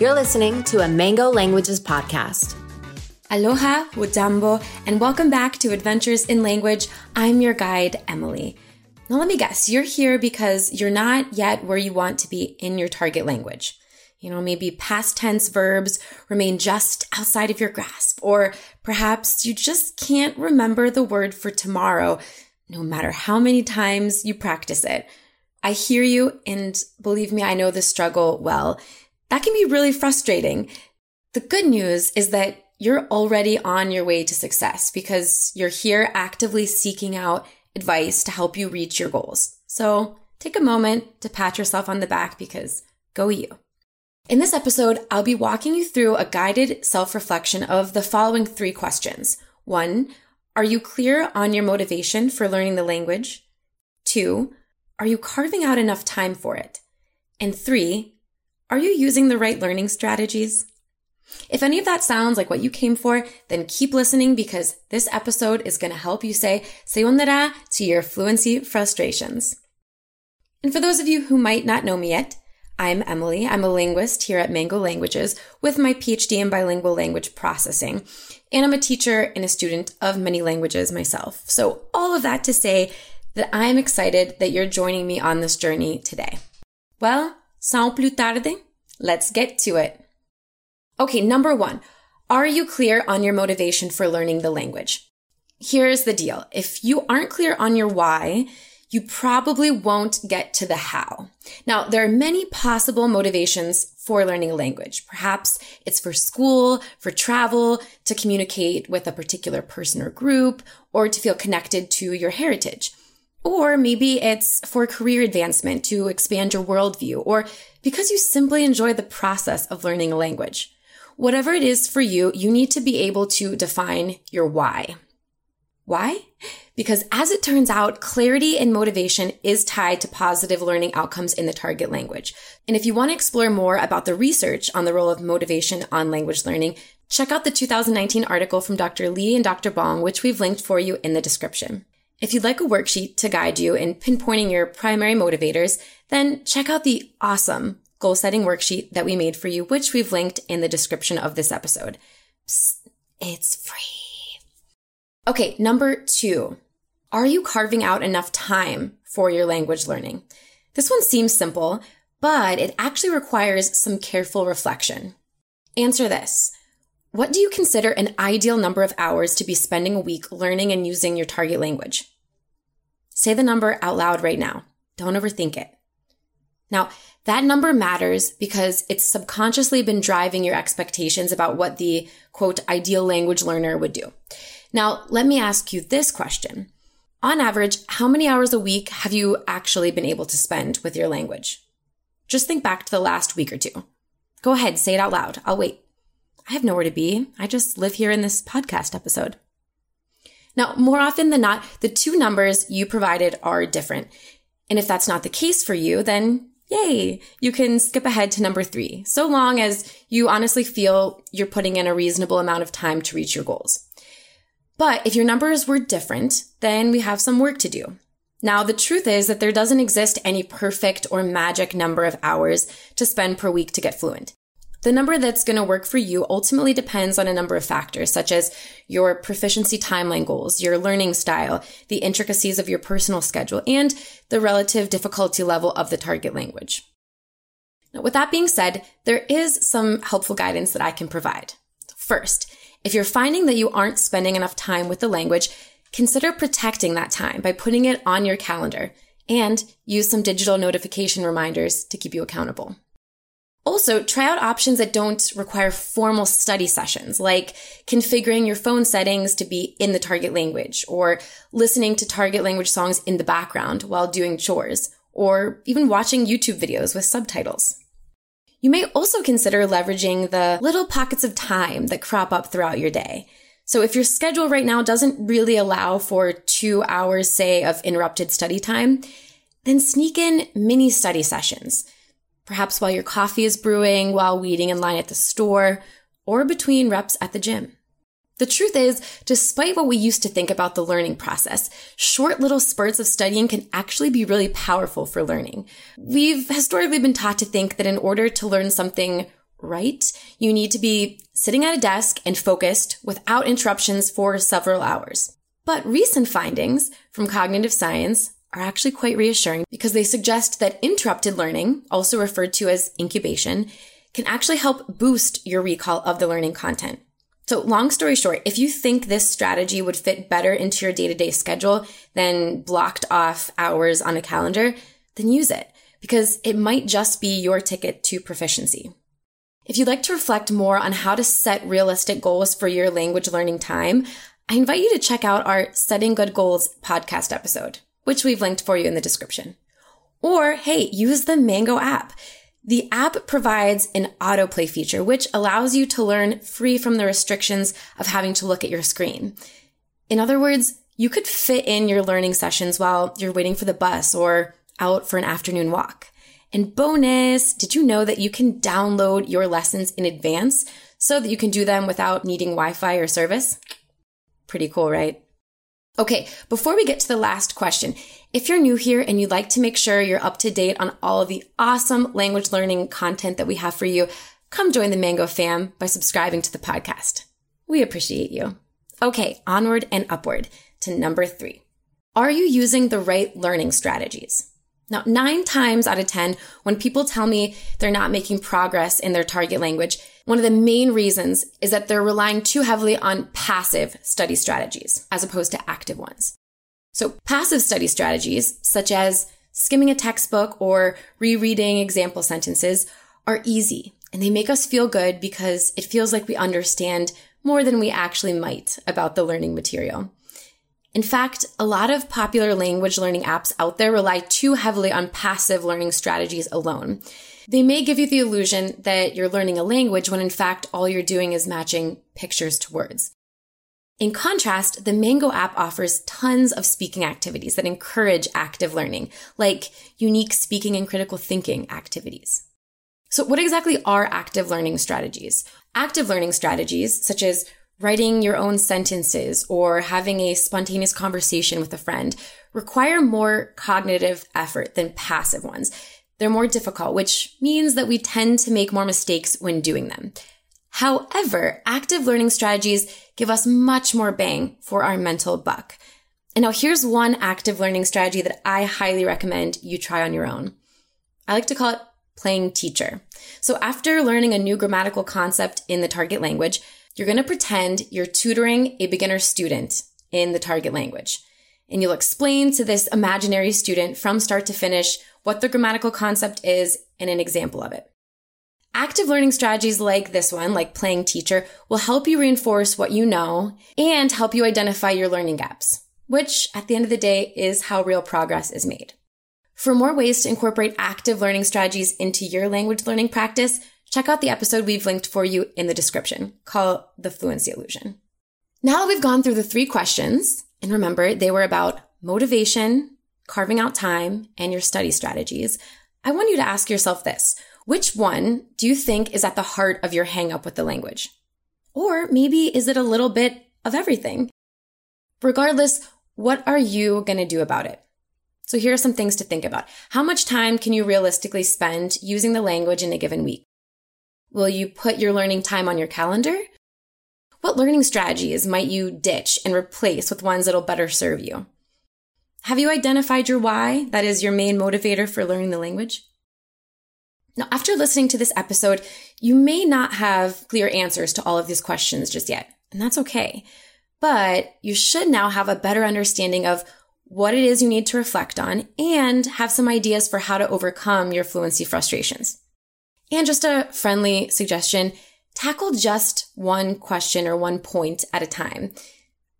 You're listening to a Mango Languages podcast. Aloha, Wadambo, and welcome back to Adventures in Language. I'm your guide, Emily. Now, let me guess, you're here because you're not yet where you want to be in your target language. You know, maybe past tense verbs remain just outside of your grasp, or perhaps you just can't remember the word for tomorrow, no matter how many times you practice it. I hear you, and believe me, I know the struggle well that can be really frustrating. The good news is that you're already on your way to success because you're here actively seeking out advice to help you reach your goals. So take a moment to pat yourself on the back because go you. In this episode, I'll be walking you through a guided self reflection of the following three questions. One, are you clear on your motivation for learning the language? Two, are you carving out enough time for it? And three, are you using the right learning strategies? If any of that sounds like what you came for, then keep listening because this episode is going to help you say sayonara to your fluency frustrations. And for those of you who might not know me yet, I'm Emily. I'm a linguist here at Mango Languages with my PhD in bilingual language processing. And I'm a teacher and a student of many languages myself. So all of that to say that I'm excited that you're joining me on this journey today. Well, Sans plus tarde, let's get to it. Okay, number one, are you clear on your motivation for learning the language? Here's the deal. If you aren't clear on your why, you probably won't get to the how. Now, there are many possible motivations for learning a language. Perhaps it's for school, for travel, to communicate with a particular person or group, or to feel connected to your heritage. Or maybe it's for career advancement to expand your worldview, or because you simply enjoy the process of learning a language. Whatever it is for you, you need to be able to define your why. Why? Because as it turns out, clarity and motivation is tied to positive learning outcomes in the target language. And if you want to explore more about the research on the role of motivation on language learning, check out the 2019 article from Dr. Lee and Dr. Bong, which we've linked for you in the description. If you'd like a worksheet to guide you in pinpointing your primary motivators, then check out the awesome goal setting worksheet that we made for you, which we've linked in the description of this episode. Psst, it's free. Okay, number two. Are you carving out enough time for your language learning? This one seems simple, but it actually requires some careful reflection. Answer this. What do you consider an ideal number of hours to be spending a week learning and using your target language? Say the number out loud right now. Don't overthink it. Now, that number matters because it's subconsciously been driving your expectations about what the quote ideal language learner would do. Now, let me ask you this question. On average, how many hours a week have you actually been able to spend with your language? Just think back to the last week or two. Go ahead, say it out loud. I'll wait. I have nowhere to be. I just live here in this podcast episode. Now, more often than not, the two numbers you provided are different. And if that's not the case for you, then yay, you can skip ahead to number three, so long as you honestly feel you're putting in a reasonable amount of time to reach your goals. But if your numbers were different, then we have some work to do. Now, the truth is that there doesn't exist any perfect or magic number of hours to spend per week to get fluent. The number that's going to work for you ultimately depends on a number of factors, such as your proficiency timeline goals, your learning style, the intricacies of your personal schedule, and the relative difficulty level of the target language. Now, with that being said, there is some helpful guidance that I can provide. First, if you're finding that you aren't spending enough time with the language, consider protecting that time by putting it on your calendar and use some digital notification reminders to keep you accountable. Also, try out options that don't require formal study sessions, like configuring your phone settings to be in the target language, or listening to target language songs in the background while doing chores, or even watching YouTube videos with subtitles. You may also consider leveraging the little pockets of time that crop up throughout your day. So if your schedule right now doesn't really allow for two hours, say, of interrupted study time, then sneak in mini study sessions perhaps while your coffee is brewing, while waiting in line at the store, or between reps at the gym. The truth is, despite what we used to think about the learning process, short little spurts of studying can actually be really powerful for learning. We've historically been taught to think that in order to learn something right, you need to be sitting at a desk and focused without interruptions for several hours. But recent findings from cognitive science are actually quite reassuring because they suggest that interrupted learning, also referred to as incubation, can actually help boost your recall of the learning content. So long story short, if you think this strategy would fit better into your day to day schedule than blocked off hours on a calendar, then use it because it might just be your ticket to proficiency. If you'd like to reflect more on how to set realistic goals for your language learning time, I invite you to check out our Setting Good Goals podcast episode, which we've linked for you in the description. Or, hey, use the Mango app. The app provides an autoplay feature, which allows you to learn free from the restrictions of having to look at your screen. In other words, you could fit in your learning sessions while you're waiting for the bus or out for an afternoon walk. And bonus, did you know that you can download your lessons in advance so that you can do them without needing Wi-Fi or service? Pretty cool, right? Okay, before we get to the last question, if you're new here and you'd like to make sure you're up to date on all of the awesome language learning content that we have for you, come join the Mango fam by subscribing to the podcast. We appreciate you. Okay, onward and upward to number three. Are you using the right learning strategies? Now, nine times out of 10, when people tell me they're not making progress in their target language, one of the main reasons is that they're relying too heavily on passive study strategies as opposed to active ones. So passive study strategies, such as skimming a textbook or rereading example sentences, are easy and they make us feel good because it feels like we understand more than we actually might about the learning material. In fact, a lot of popular language learning apps out there rely too heavily on passive learning strategies alone. They may give you the illusion that you're learning a language when in fact all you're doing is matching pictures to words. In contrast, the Mango app offers tons of speaking activities that encourage active learning, like unique speaking and critical thinking activities. So what exactly are active learning strategies? Active learning strategies, such as writing your own sentences or having a spontaneous conversation with a friend require more cognitive effort than passive ones. They're more difficult, which means that we tend to make more mistakes when doing them. However, active learning strategies give us much more bang for our mental buck. And now here's one active learning strategy that I highly recommend you try on your own. I like to call it playing teacher. So after learning a new grammatical concept in the target language, you're going to pretend you're tutoring a beginner student in the target language. And you'll explain to this imaginary student from start to finish what the grammatical concept is and an example of it. Active learning strategies like this one, like playing teacher, will help you reinforce what you know and help you identify your learning gaps, which at the end of the day is how real progress is made. For more ways to incorporate active learning strategies into your language learning practice, check out the episode we've linked for you in the description called The Fluency Illusion. Now that we've gone through the three questions, and remember, they were about motivation, carving out time, and your study strategies, I want you to ask yourself this. Which one do you think is at the heart of your hangup with the language? Or maybe is it a little bit of everything? Regardless, what are you going to do about it? So here are some things to think about. How much time can you realistically spend using the language in a given week? Will you put your learning time on your calendar? What learning strategies might you ditch and replace with ones that'll better serve you? Have you identified your why? That is your main motivator for learning the language? Now, after listening to this episode, you may not have clear answers to all of these questions just yet, and that's okay. But you should now have a better understanding of what it is you need to reflect on and have some ideas for how to overcome your fluency frustrations. And just a friendly suggestion, tackle just one question or one point at a time.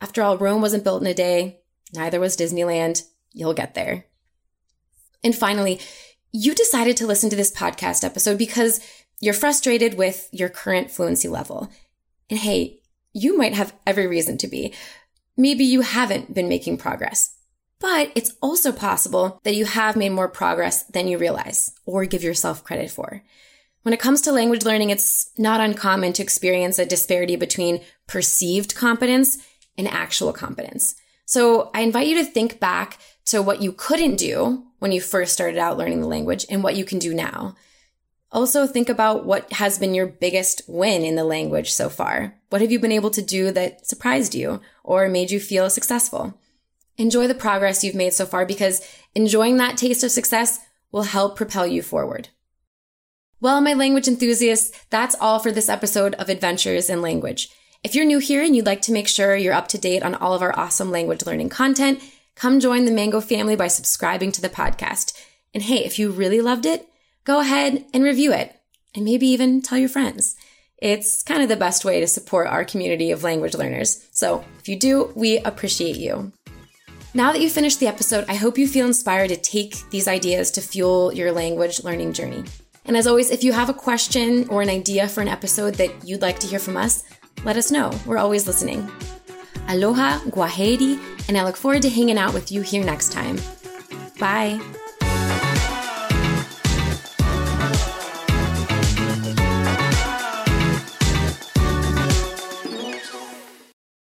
After all, Rome wasn't built in a day. Neither was Disneyland. You'll get there. And finally, you decided to listen to this podcast episode because you're frustrated with your current fluency level. And hey, you might have every reason to be. Maybe you haven't been making progress, but it's also possible that you have made more progress than you realize or give yourself credit for. When it comes to language learning, it's not uncommon to experience a disparity between perceived competence and actual competence. So I invite you to think back to what you couldn't do when you first started out learning the language and what you can do now. Also, think about what has been your biggest win in the language so far. What have you been able to do that surprised you or made you feel successful? Enjoy the progress you've made so far because enjoying that taste of success will help propel you forward. Well, my language enthusiasts, that's all for this episode of Adventures in Language. If you're new here and you'd like to make sure you're up to date on all of our awesome language learning content, come join the Mango family by subscribing to the podcast. And hey, if you really loved it, go ahead and review it and maybe even tell your friends. It's kind of the best way to support our community of language learners. So if you do, we appreciate you. Now that you've finished the episode, I hope you feel inspired to take these ideas to fuel your language learning journey. And as always, if you have a question or an idea for an episode that you'd like to hear from us, let us know. We're always listening. Aloha, Kwaheri, and I look forward to hanging out with you here next time. Bye.